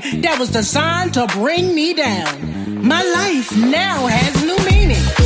that was designed to bring me down. My life now has new meaning.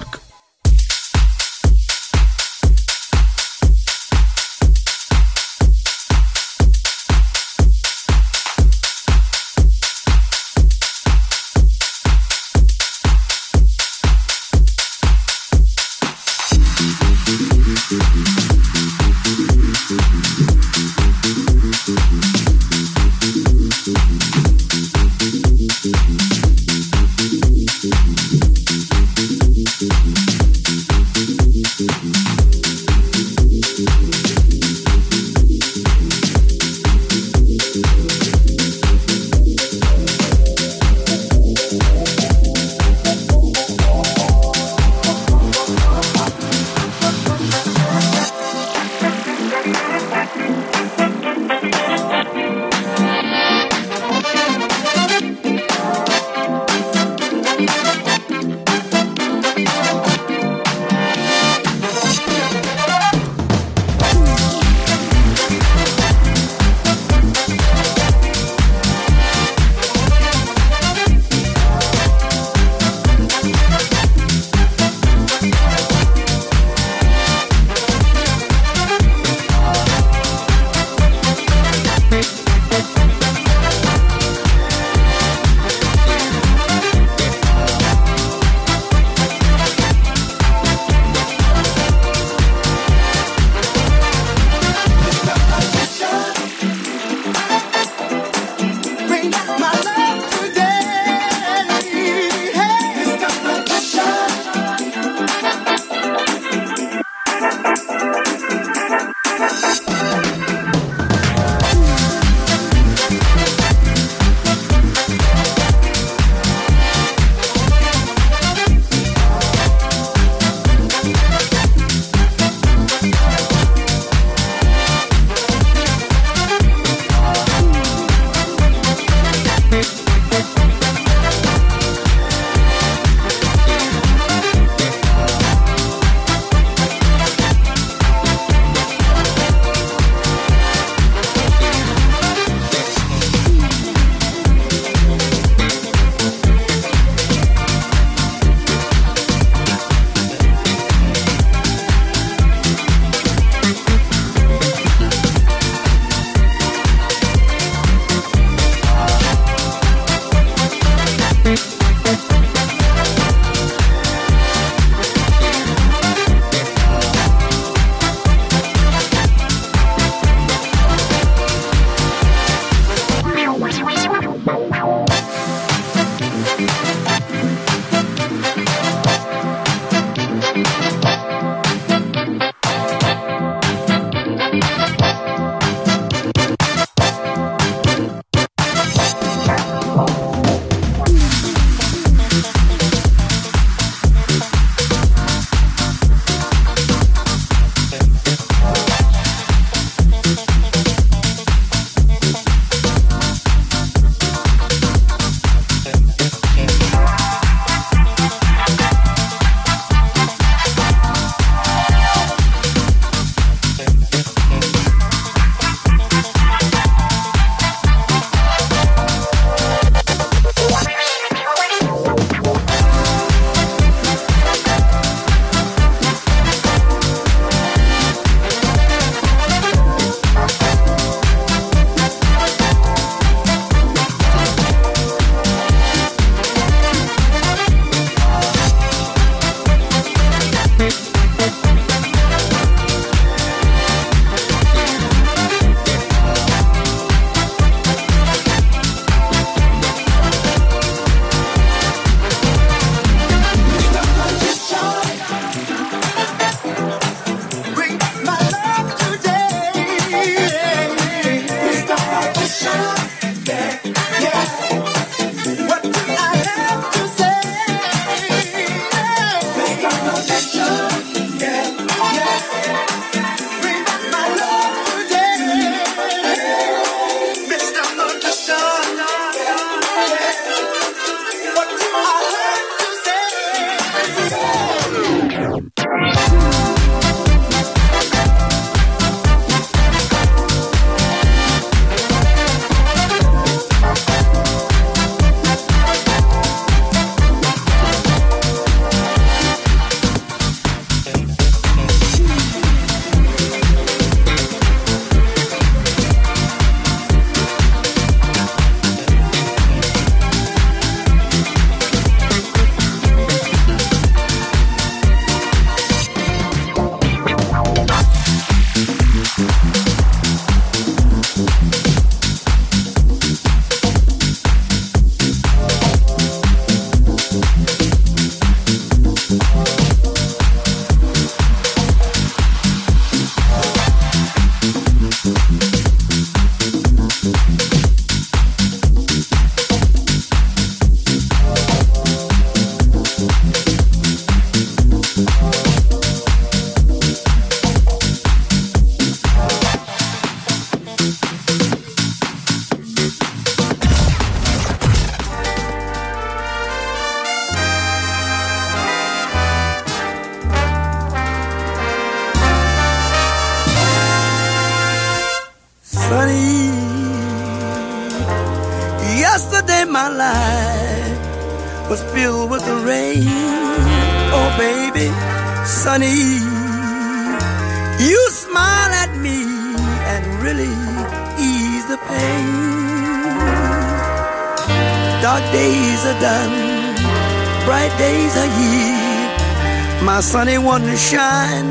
to shine.